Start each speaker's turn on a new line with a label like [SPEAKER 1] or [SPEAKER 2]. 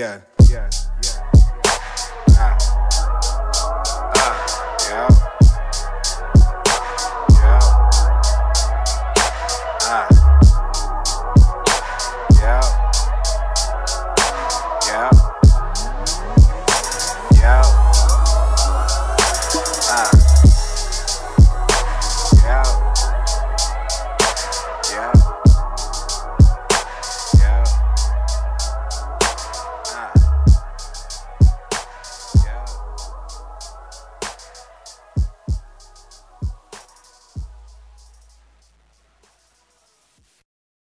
[SPEAKER 1] Yeah. Yeah.